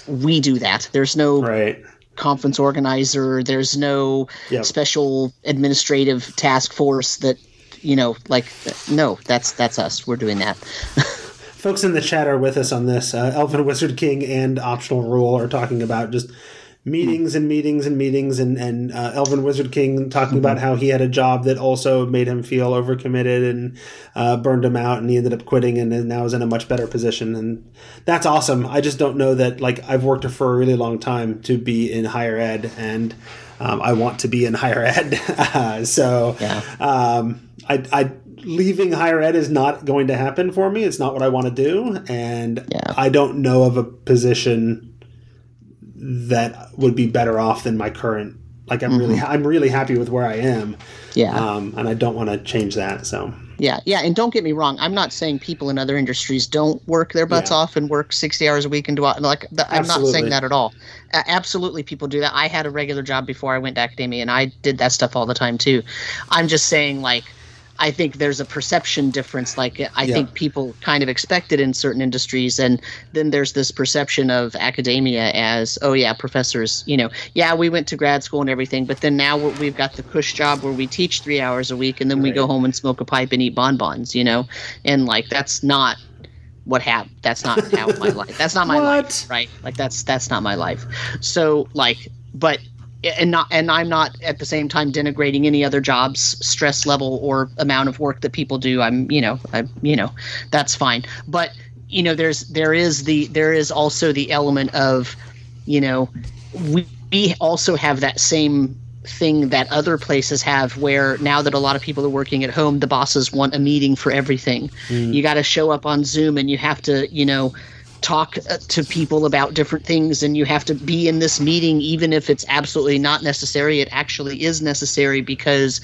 we do that. There's no right, conference organizer. There's no Yep. special administrative task force that, you know, like no, that's that's us. We're doing that. folks in the chat are with us on this. Uh, Elven Wizard King and Optional Rule are talking about just meetings and meetings and meetings, and and uh, Elven Wizard King talking about how he had a job that also made him feel overcommitted and uh, burned him out, and he ended up quitting, and now is in a much better position, and that's awesome. I just don't know that like I've worked for a really long time to be in higher ed, and um, I want to be in higher ed, uh, so Yeah. um, I, I leaving higher ed is not going to happen for me. It's not what I want to do, and Yeah. I don't know of a position that would be better off than my current like I'm really I'm really happy with where I am. Yeah. Um, and I don't want to change that. So Yeah, yeah, and don't get me wrong. I'm not saying people in other industries don't work their butts Yeah. off and work 60 hours a week and do all- like. th- I'm not saying that at all. A- absolutely, people do that. I had a regular job before I went to academia, and I did that stuff all the time too. I'm just saying, like, I think there's a perception difference. Like, I Yeah. think people kind of expect it in certain industries, and then there's this perception of academia as, oh yeah, professors. You know, yeah, we went to grad school and everything, but then now we've got the cush job where we teach three hours a week, and then we go home and smoke a pipe and eat bonbons. You know, and like that's not what happened. That's not how my life. That's not my life, right? Like that's that's not my life. So like, but and not and I'm not at the same time denigrating any other jobs stress level or amount of work that people do. I'm you know I you know that's fine. But you know there's there is the there is also the element of you know we, we also have that same thing that other places have where now that a lot of people are working at home the bosses want a meeting for everything mm. you got to show up on zoom and you have to you know talk uh, to people about different things and you have to be in this meeting even if it's absolutely not necessary it actually is necessary because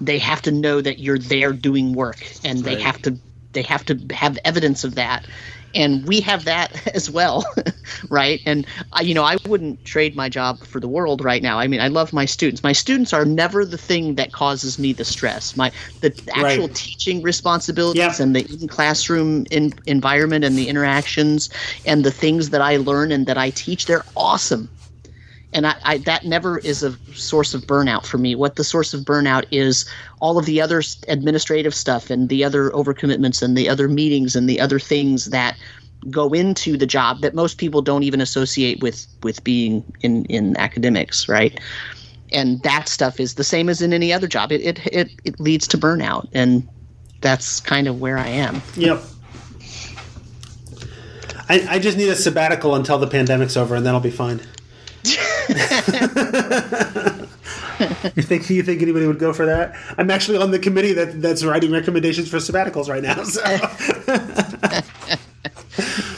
they have to know that you're there doing work and they have to they have to have evidence of that and we have that as well right? And I, you know i wouldn't trade my job for the world right now. I mean i love my students. My students are never the thing that causes me the stress. My the actual Right. teaching responsibilities Yep. and the in classroom in, environment and the interactions and the things that i learn and that i teach they're awesome and I, I that never is a source of burnout for me. What the source of burnout is all of the other administrative stuff and the other overcommitments and the other meetings and the other things that go into the job that most people don't even associate with with being in in academics, right? And that stuff is the same as in any other job. It it it, it leads to burnout, and that's kind of where I am. Yep. I, I just need a sabbatical until the pandemic's over, and then I'll be fine. You think you think anybody would go for that? I'm actually on the committee that that's writing recommendations for sabbaticals right now. So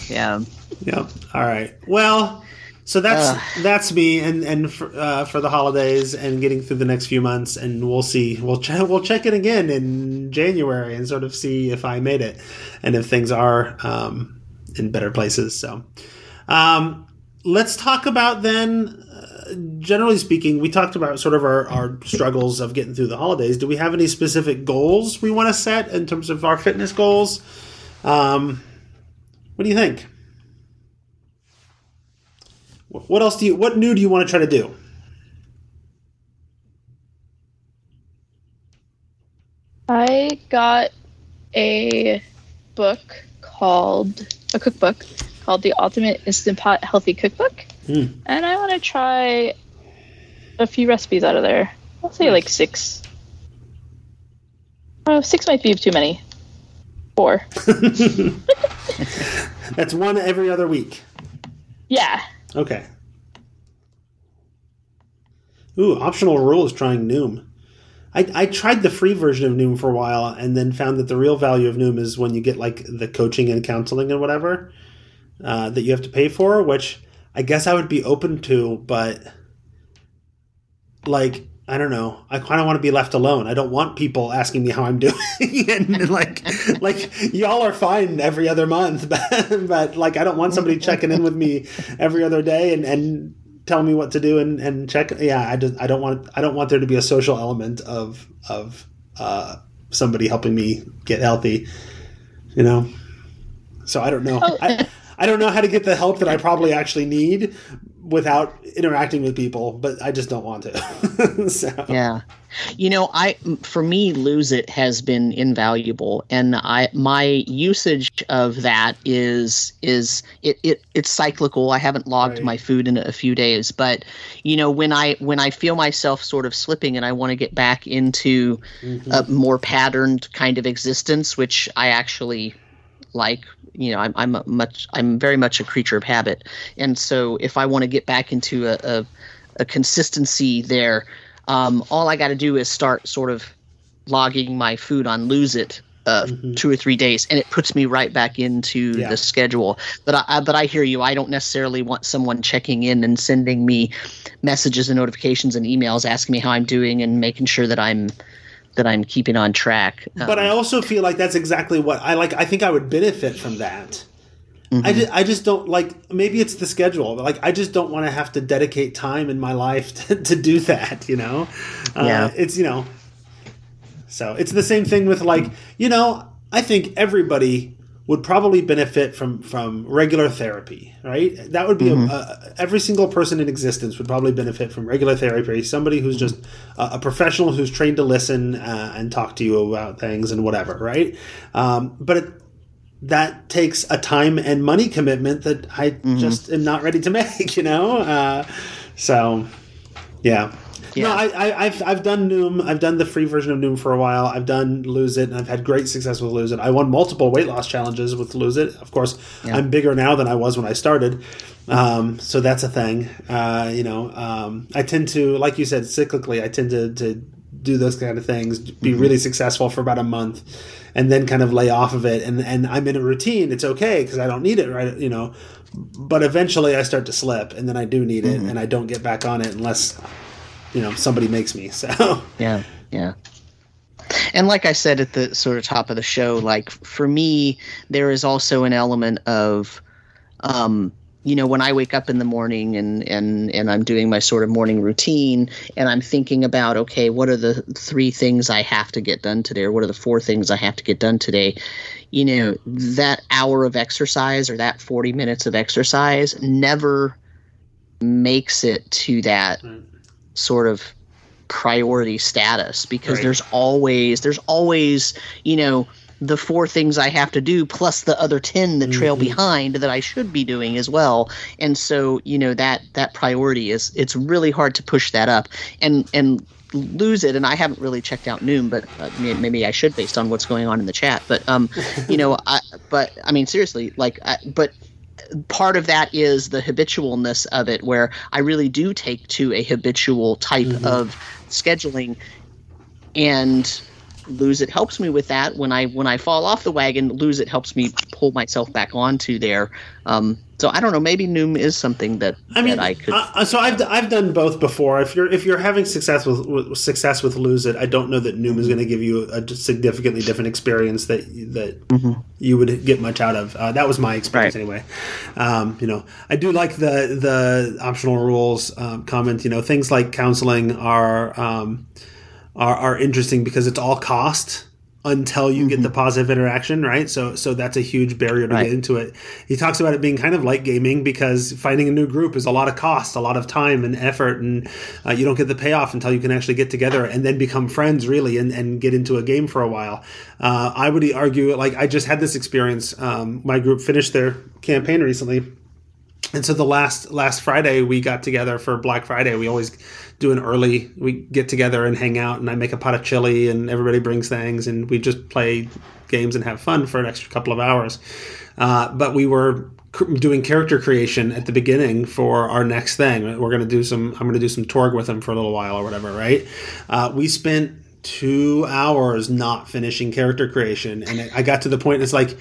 Yeah. yeah. All right. Well, so that's that's me, and and for, uh, for the holidays and getting through the next few months, and we'll see. We'll ch- we'll check it again in January and sort of see if I made it, and if things are um, in better places. So, um, let's talk about then. Uh, generally speaking, we talked about sort of our, our struggles of getting through the holidays. Do we have any specific goals we want to set in terms of our fitness goals? Um, what do you think? What else do you? What new do you want to try to do? I got a book called a cookbook called the Ultimate Instant Pot Healthy Cookbook, Hmm. and I want to try a few recipes out of there. I'll say like six. Oh, six might be too many. Four. That's one every other week. Yeah. Okay. Ooh, optional rule is trying Noom. I, I tried the free version of Noom for a while and then found that the real value of Noom is when you get like the coaching and counseling and whatever uh, that you have to pay for, which I guess I would be open to, but like I don't know. I kind of want to be left alone. I don't want people asking me how I'm doing, and like, like y'all are fine every other month, but, but like I don't want somebody checking in with me every other day and and tell me what to do and and check. Yeah, I just I don't want I don't want there to be a social element of of uh, somebody helping me get healthy. You know, so I don't know. Oh. I, I don't know how to get the help that I probably actually need without interacting with people, but I just don't want to. so Yeah. You know, I for me lose it has been invaluable and I my usage of that is is it, it it's cyclical. I haven't logged Right. my food in a few days, but you know, when I when I feel myself sort of slipping and I want to get back into Mhm. a more patterned kind of existence, which I actually like. You know, I'm I'm a much I'm very much a creature of habit, and so if I want to get back into a, a, a consistency there, um, all I got to do is start sort of logging my food on Lose It uh, two or three days, and it puts me right back into Yeah. the schedule. But I, I but I hear you. I don't necessarily want someone checking in and sending me messages and notifications and emails asking me how I'm doing and making sure that I'm that I'm keeping on track. but I also feel like that's exactly what I like. I think I would benefit from that. I, just, I just don't like maybe it's the schedule but like i just don't want to have to dedicate time in my life to, to do that you know uh, Yeah. it's you know so it's the same thing with like you know i think everybody would probably benefit from from regular therapy right? That would be a, a, every single person in existence would probably benefit from regular therapy. Somebody who's just a, a professional who's trained to listen uh, and talk to you about things and whatever right? Um, but it, that takes a time and money commitment that I just am not ready to make, you know? Uh, so, yeah. No, Yeah. I, I, I've, I've done Noom. I've done the free version of Noom for a while. I've done Lose It, and I've had great success with Lose It. I won multiple weight loss challenges with Lose It. Of course, I'm bigger now than I was when I started. Um, so that's a thing. Uh, you know, um, I tend to, like you said, cyclically, I tend to, to do those kind of things, be really successful for about a month, and then kind of lay off of it. And and I'm in a routine. It's okay because I don't need it, right? You know. But eventually, I start to slip, and then I do need it, and I don't get back on it unless you know somebody makes me. So Yeah, yeah. And like I said at the sort of top of the show, like for me, there is also an element of, um, you know, when I wake up in the morning and and and I'm doing my sort of morning routine, and I'm thinking about, okay, what are the three things I have to get done today, or what are the four things I have to get done today? You know, that hour of exercise or that 40 minutes of exercise never makes it to that sort of priority status because Right. there's always there's always you know the four things I have to do plus the other 10 that trail behind that I should be doing as well. And so you know that that priority is it's really hard to push that up and and lose it. And I haven't really checked out Noom but uh, maybe I should based on what's going on in the chat. But um you know I but I mean seriously like I, but part of that is the habitualness of it where i really do take to a habitual type mm-hmm. of scheduling. And lose it helps me with that when i when i fall off the wagon lose it helps me pull myself back onto there um, so i don't know maybe noom is something that I mean, that i could uh, so I've I've done both before. If you're if you're having success with, with success with lose it, I don't know that Noom is going to give you a significantly different experience that that you would get much out of. Uh, that was my experience Right. anyway. Um, you know, I do like the the optional rules um, comment. You know, things like counseling are um, are are interesting because it's all cost until you get the positive interaction, right? So so that's a huge barrier to Right. get into it. He talks about it being kind of like gaming because finding a new group is a lot of cost, a lot of time and effort, and uh, you don't get the payoff until you can actually get together and then become friends, really, and, and get into a game for a while. Uh, I would argue, like I just had this experience. Um, my group finished their campaign recently, and so the last last Friday we got together for Black Friday. We always do an early. We get together and hang out, and I make a pot of chili, and everybody brings things, and we just play games and have fun for an extra couple of hours. Uh, but we were doing character creation at the beginning for our next thing. We're to do some. I'm to do some Torg with him for a little while or whatever. Right? Uh, we spent two hours not finishing character creation, and I got to the point. It's like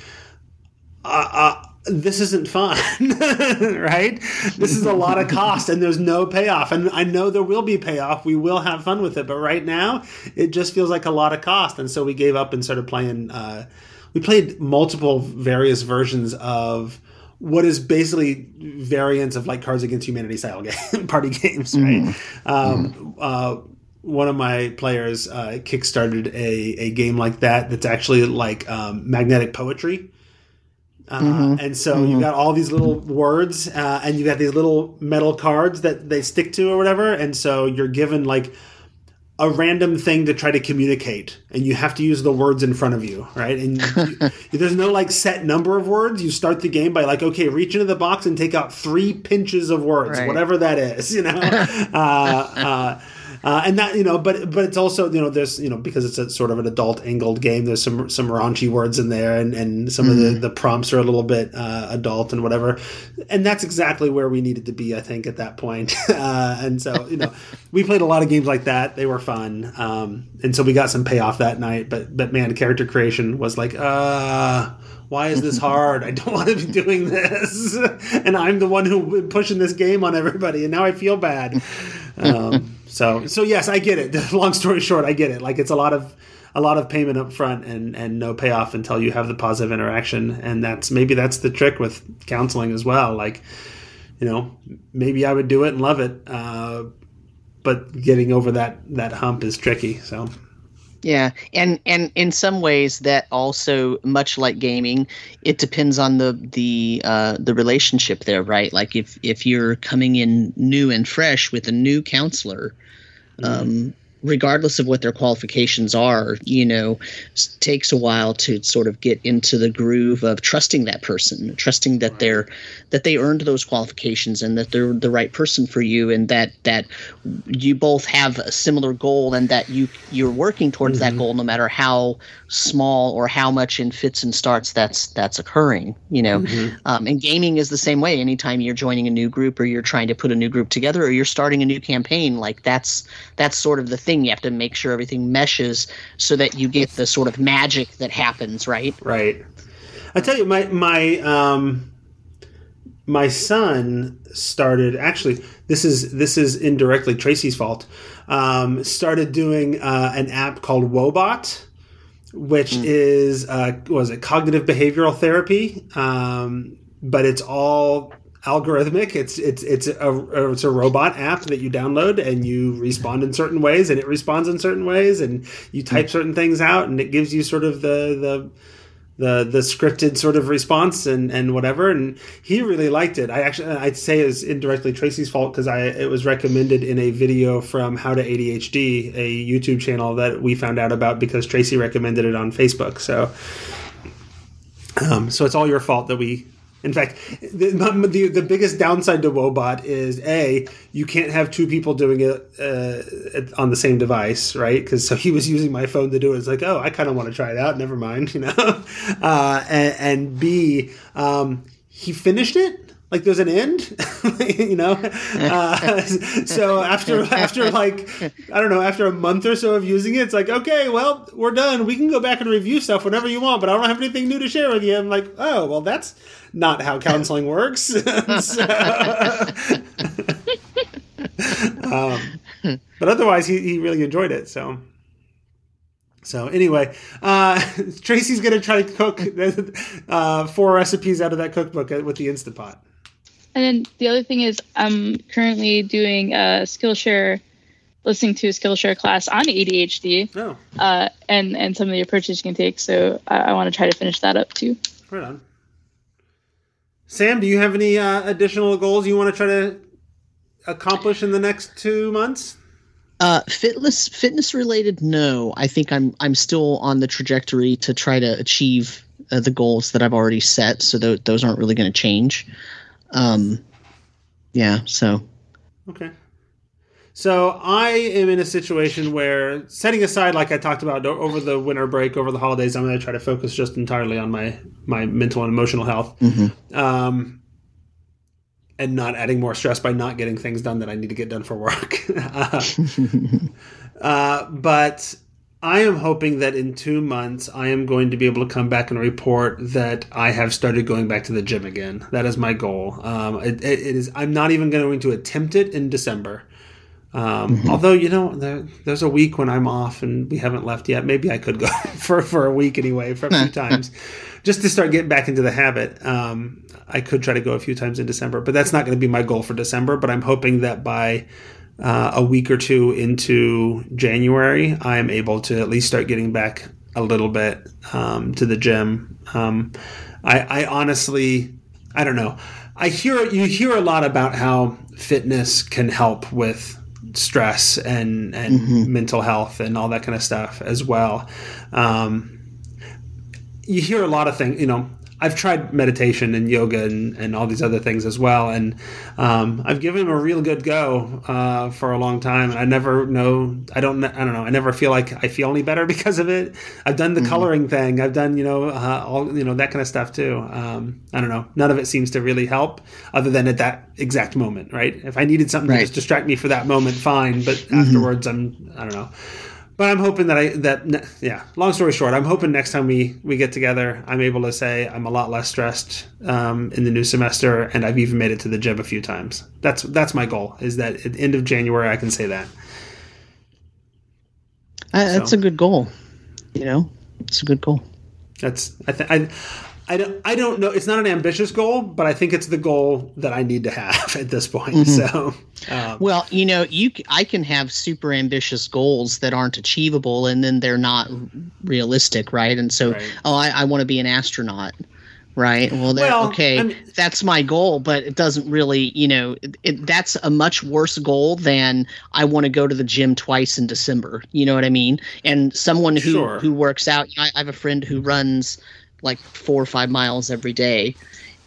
uh, uh, this isn't fun, right? This is a lot of cost and there's no payoff. And I know there will be payoff. We will have fun with it. But right now, it just feels like a lot of cost. And so we gave up and started playing. Uh, we played multiple various versions of what is basically variants of like Cards Against Humanity style game, party games, right? Um, uh, one of my players uh, kickstarted a, a game like that that's actually like um, magnetic poetry. Uh, And so you've got all these little words, uh, and you got these little metal cards that they stick to or whatever. And so you're given like a random thing to try to communicate, and you have to use the words in front of you, right? And you, there's no like set number of words. You start the game by like, okay, reach into the box and take out three pinches of words, Right. whatever that is, you know. uh, uh, and that you know, but but it's also you know there's you know because it's a sort of an adult angled game. There's some some raunchy words in there, and and some of the the prompts are a little bit uh, adult and whatever, and that's exactly where we needed to be, I think, at that point. uh, and so you know, we played a lot of games like that. They were fun, um, and so we got some payoff that night. But but man, character creation was like uh why is this hard? I don't want to be doing this, and I'm the one who pushing this game on everybody, and now I feel bad. Um, so, so yes, I get it. Long story short, I get it. Like it's a lot of a lot of payment up front and and no payoff until you have the positive interaction, and that's maybe that's the trick with counseling as well. Like, you know, maybe I would do it and love it, uh, but getting over that that hump is tricky. So. Yeah, and and in some ways that also much like gaming, it depends on the the uh, the relationship there, right? Like if if you're coming in new and fresh with a new counselor, mm-hmm. um, regardless of what their qualifications are, you know, takes a while to sort of get into the groove of trusting that person, trusting that they're that they earned those qualifications and that they're the right person for you, and that that you both have a similar goal and that you you're working towards mm-hmm. that goal, no matter how small or how much in fits and starts that's that's occurring. You know, mm-hmm. um, and gaming is the same way. Anytime you're joining a new group or you're trying to put a new group together or you're starting a new campaign, like that's that's sort of the thing thing. You have to make sure everything meshes so that you get the sort of magic that happens, right? Right. I tell you, my my um, my son started actually. This is this is indirectly Tracy's fault. Um, started doing uh, an app called Woebot which mm. is uh, was it cognitive behavioral therapy, um, but it's all algorithmic. It's it's it's a it's a robot app that you download and you respond in certain ways, and it responds in certain ways, and you type certain things out, and it gives you sort of the the the the scripted sort of response and and whatever and he really liked it. I actually i'd say is indirectly tracy's fault because i it was recommended in a video from how to adhd a youtube channel that we found out about because tracy recommended it on facebook. So um, so it's all your fault that we in fact, the, the, the biggest downside to Woebot is a you can't have two people doing it uh, on the same device, right? Because so he was using my phone to do it. It's like, oh, I kind of want to try it out. Never mind, you know. Uh, and, and, B, um, he finished it like there's an end you know? Uh, so after after like i don't know after a month or so of using it it's like okay well we're done. We can go back and review stuff whenever you want but i don't have anything new to share with you. I'm like oh well that's not how counseling works. So, um, but otherwise he, he really enjoyed it so. So anyway, uh, Tracy's gonna try to cook uh, four recipes out of that cookbook with the Instapot. And then the other thing is, I'm currently doing a Skillshare, listening to a Skillshare class on ADHD. Oh. Uh, and and some of the approaches you can take. So I, I want to try to finish that up too. Right on. Sam, do you have any uh, additional goals you want to try to accomplish in the next two months? Uh, fitness fitness related, no. I think I'm I'm still on the trajectory to try to achieve uh, the goals that I've already set. So th- those aren't really going to change. Um, yeah. So. Okay. So I am in a situation where, setting aside, like I talked about over the winter break, over the holidays, I'm going to try to focus just entirely on my my mental and emotional health, mm-hmm. um, and not adding more stress by not getting things done that I need to get done for work. uh, uh, but I am hoping that in two months I am going to be able to come back and report that I have started going back to the gym again. That is my goal. Um, it, it is. I'm not even going to attempt it in December. Um, mm-hmm. Although you know, there, there's a week when I'm off and we haven't left yet. Maybe I could go for for a week anyway, for a few times, just to start getting back into the habit. Um, I could try to go a few times in December, but that's not going to be my goal for December. But I'm hoping that by uh, a week or two into January, I am able to at least start getting back a little bit um, to the gym. Um, I, I, honestly, I don't know. I hear you hear a lot about how fitness can help with stress and and mm-hmm. mental health and all that kind of stuff as well. Um, you hear a lot of things. You know, I've tried meditation and yoga and, and all these other things as well, and um, I've given them a real good go uh, for a long time. And I never know, I don't, I don't know, I never feel like I feel any better because of it. I've done the mm-hmm. coloring thing, I've done you know uh, all you know that kind of stuff too. Um, I don't know, none of it seems to really help, other than at that exact moment, right? If I needed something right. to just distract me for that moment, fine, but mm-hmm. afterwards, I'm, I don't know but I'm hoping that I that yeah. Long story short, I'm hoping next time we we get together, I'm able to say I'm a lot less stressed um, in the new semester, and I've even made it to the gym a few times. That's that's my goal. Is that at the end of January I can say that. Uh, that's so, a good goal. You know, it's a good goal. That's I think I I don't, I don't know. It's not an ambitious goal, but I think it's the goal that I need to have at this point. Mm-hmm. So, um, well, you know, you I can have super ambitious goals that aren't achievable, and then they're not realistic, right? And so, right. oh, I, I want to be an astronaut, right? Well, well okay, I mean, that's my goal, but it doesn't really, you know, it, it, that's a much worse goal than I want to go to the gym twice in December. You know what I mean? And someone who sure. who works out, I, I have a friend who runs like four or five miles every day.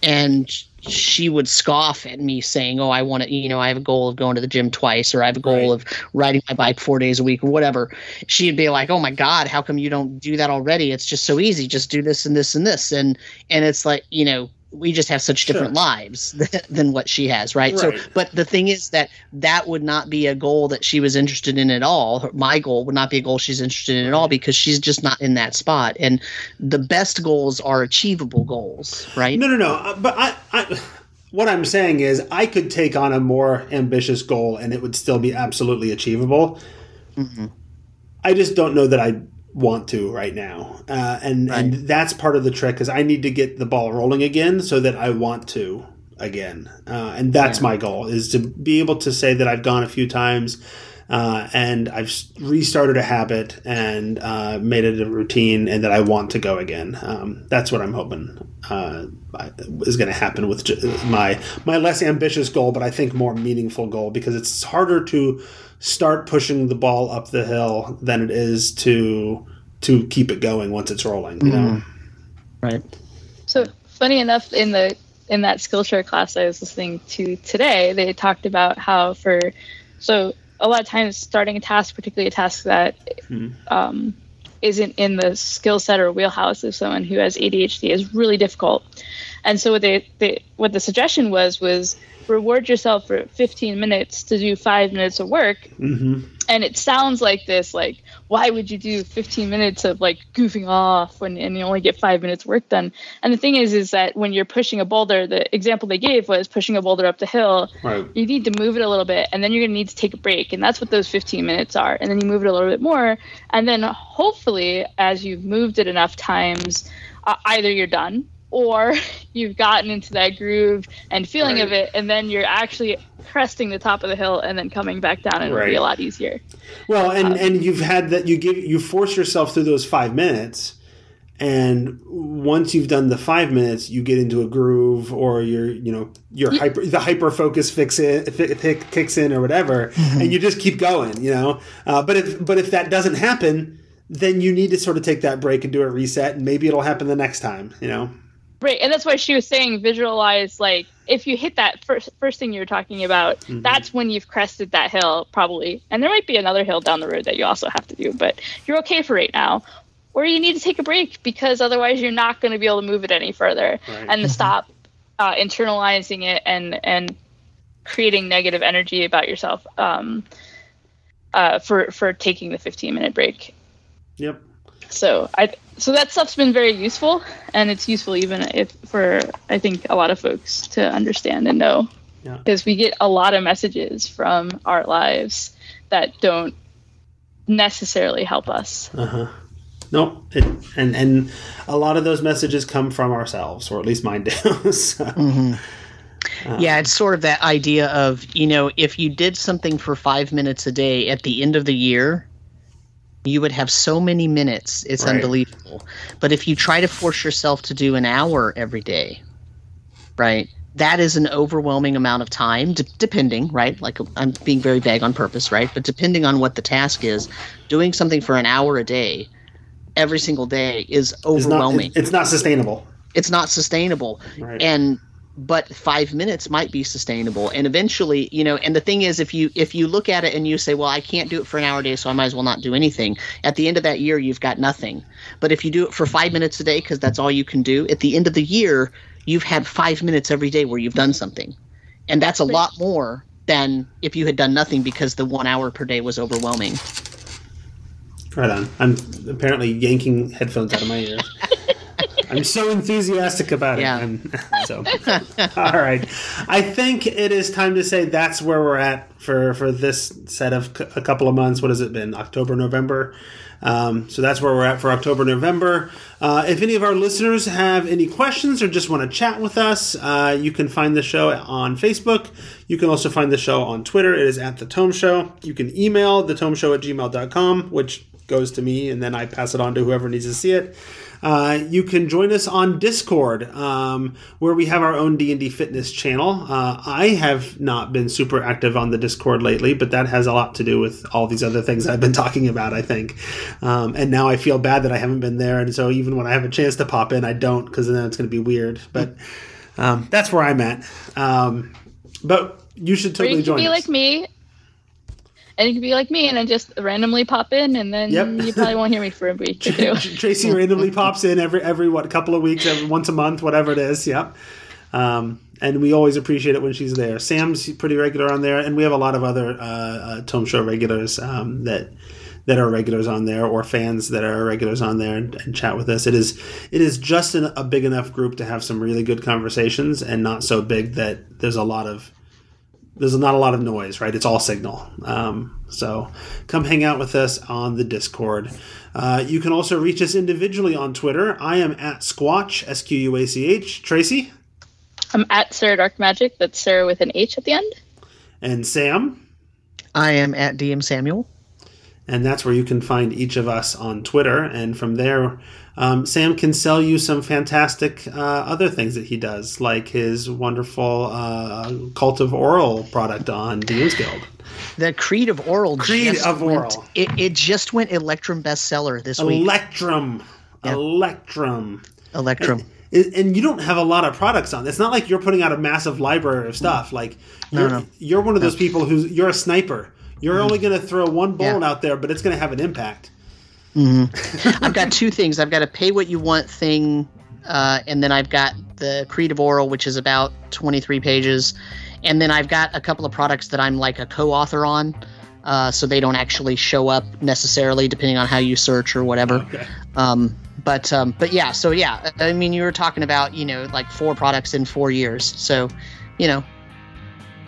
And she would scoff at me saying, Oh, I want to, you know, I have a goal of going to the gym twice, or I have a goal right. of riding my bike four days a week, or whatever. She'd be like, Oh my God, how come you don't do that already? It's just so easy. Just do this and this and this. And, and it's like, you know, we just have such different sure. lives than what she has right? right? so but the thing is that that would not be a goal that she was interested in at all my goal would not be a goal she's interested in at all because she's just not in that spot and the best goals are achievable goals right no no no uh, but i, I what i'm saying is i could take on a more ambitious goal and it would still be absolutely achievable mm-hmm. i just don't know that i want to right now, uh, and right. and that's part of the trick because I need to get the ball rolling again so that I want to again, uh, and that's yeah. my goal is to be able to say that I've gone a few times. Uh, and I've restarted a habit and uh, made it a routine, and that I want to go again. Um, that's what I'm hoping uh, is going to happen with my my less ambitious goal, but I think more meaningful goal because it's harder to start pushing the ball up the hill than it is to to keep it going once it's rolling. You know, mm-hmm. right? So funny enough, in the in that Skillshare class I was listening to today, they talked about how for so a lot of times starting a task, particularly a task that hmm. um, not in the skill set or wheelhouse of someone who has ADHD, is really difficult. And so what they, they what the suggestion was was reward yourself for 15 minutes to do five minutes of work. Mm-hmm. And it sounds like this, like, why would you do 15 minutes of like goofing off when and you only get five minutes work done? And the thing is, is that when you're pushing a boulder, the example they gave was pushing a boulder up the hill. Right. You need to move it a little bit, and then you're gonna need to take a break, and that's what those 15 minutes are. And then you move it a little bit more, and then hopefully, as you've moved it enough times, uh, either you're done or you've gotten into that groove and feeling right. of it and then you're actually cresting the top of the hill and then coming back down and right. it'll be a lot easier well and um, and you've had that you give you force yourself through those five minutes and once you've done the five minutes you get into a groove or you're you know your yeah. hyper the hyper focus fix it, it, kicks in or whatever mm-hmm. and you just keep going you know uh, but if but if that doesn't happen then you need to sort of take that break and do a reset and maybe it'll happen the next time you know Right, and that's why she was saying visualize like if you hit that first first thing you were talking about, mm-hmm. that's when you've crested that hill probably. And there might be another hill down the road that you also have to do, but you're okay for right now. Or you need to take a break because otherwise you're not going to be able to move it any further right. and mm-hmm. stop uh, internalizing it and and creating negative energy about yourself um, uh, for for taking the 15 minute break. Yep. So I so that stuff's been very useful, and it's useful even if for I think a lot of folks to understand and know, because yeah. we get a lot of messages from our lives that don't necessarily help us. Uh huh. No, it, and and a lot of those messages come from ourselves, or at least mine do. so. mm-hmm. Um, yeah, it's sort of that idea of, you know, if you did something for five minutes a day at the end of the year, you would have so many minutes. It's right. unbelievable. But if you try to force yourself to do an hour every day right that is an overwhelming amount of time d- depending right like i'm being very vague on purpose right but depending on what the task is doing something for an hour a day every single day is overwhelming it's not, it's not sustainable. It's not sustainable. Right. and but five minutes might be sustainable. And eventually you know and the thing is if you if you look at it and you say well i can't do it for an hour a day so i might as well not do anything. At the end of that year you've got nothing. But if you do it for five minutes a day because that's all you can do at the end of the year you've had five minutes every day where you've done something. And that's a lot more than if you had done nothing because the one hour per day was overwhelming. Right on. I'm apparently yanking headphones out of my ears. I'm so enthusiastic about it. Yeah. I'm- so, all right. I think it is time to say that's where we're at for for this set of c- a couple of months. What has it been? October, November. Um, so that's where we're at for October, November. Uh, if any of our listeners have any questions or just want to chat with us, uh, you can find the show on Facebook. You can also find the show on Twitter. It is at The Tome Show. You can email thetomeshow at gmail.com, which goes to me, and then I pass it on to whoever needs to see it. Uh, you can join us on Discord, um, where we have our own D and D fitness channel. Uh, I have not been super active on the Discord lately, but that has a lot to do with all these other things I've been talking about. I think, um, and now I feel bad that I haven't been there, and so even when I have a chance to pop in, I don't because then it's going to be weird. But um, that's where I'm at. Um, but you should totally you join be us. like me, and you can be like me, and then just randomly pop in, and then Yep. you probably won't hear me for a week or two. Tracy randomly pops in every every what couple of weeks, every once a month, whatever it is. Yep. Um, and we always appreciate it when she's there. Sam's pretty regular on there, and we have a lot of other uh, uh, Tome Show regulars um, that that are regulars on there, or fans that are regulars on there, and, and chat with us. It is it is just an, a big enough group to have some really good conversations, and not so big that there's a lot of there's not a lot of noise, right? It's all signal. Um, so come hang out with us on the Discord. Uh, you can also reach us individually on Twitter. I am at Squach, S Q U A C H. Tracy I'm at Sarah Dark Magic. That's Sarah with an H at the end. and Sam. i am at dm samuel And that's where you can find each of us on Twitter. And from there, um, Sam can sell you some fantastic uh, other things that he does, like his wonderful uh, Cult of Oral product on DM's Guild. the creed of oral Creed just of went, Oral. It, it just went electrum bestseller this week Electrum. Yeah. Electrum. electrum and you don't have a lot of products on. It's not like you're putting out a massive library of stuff. Like you're, no. you're one of those people who's you're a sniper. You're only going to throw one bone Yeah. out there, but it's going to have an impact. I've got two things. I've got a pay what you want thing, uh, and then I've got the Creed of Oral, which is about 23 pages. And then I've got a couple of products that I'm like a co author on, uh, so they don't actually show up necessarily, depending on how you search or whatever. Okay. Um, but um, but yeah, so yeah, I mean, you were talking about you know like four products in four years, so you know,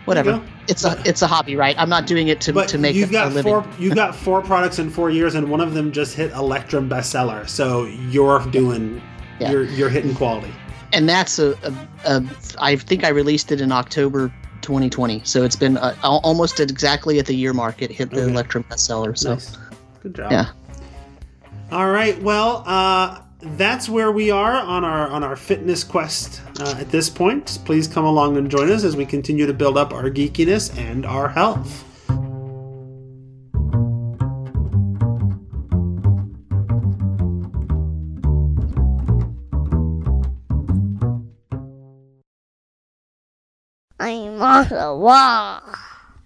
whatever. It's a it's a hobby, right? I'm not doing it to But to make you've a, got a living. four. You've got four products in four years, and one of them just hit Electrum bestseller. So you're doing. Yeah. You're you're hitting quality. and that's a, a, a I think I released it in October 2020, so it's been uh, almost at exactly at the year mark. It hit the Okay. Electrum bestseller. So Nice. Good job. Yeah. All right. Well, uh, that's where we are on our on our fitness quest uh, at this point. Please come along and join us as we continue to build up our geekiness and our health. I'm on the wall.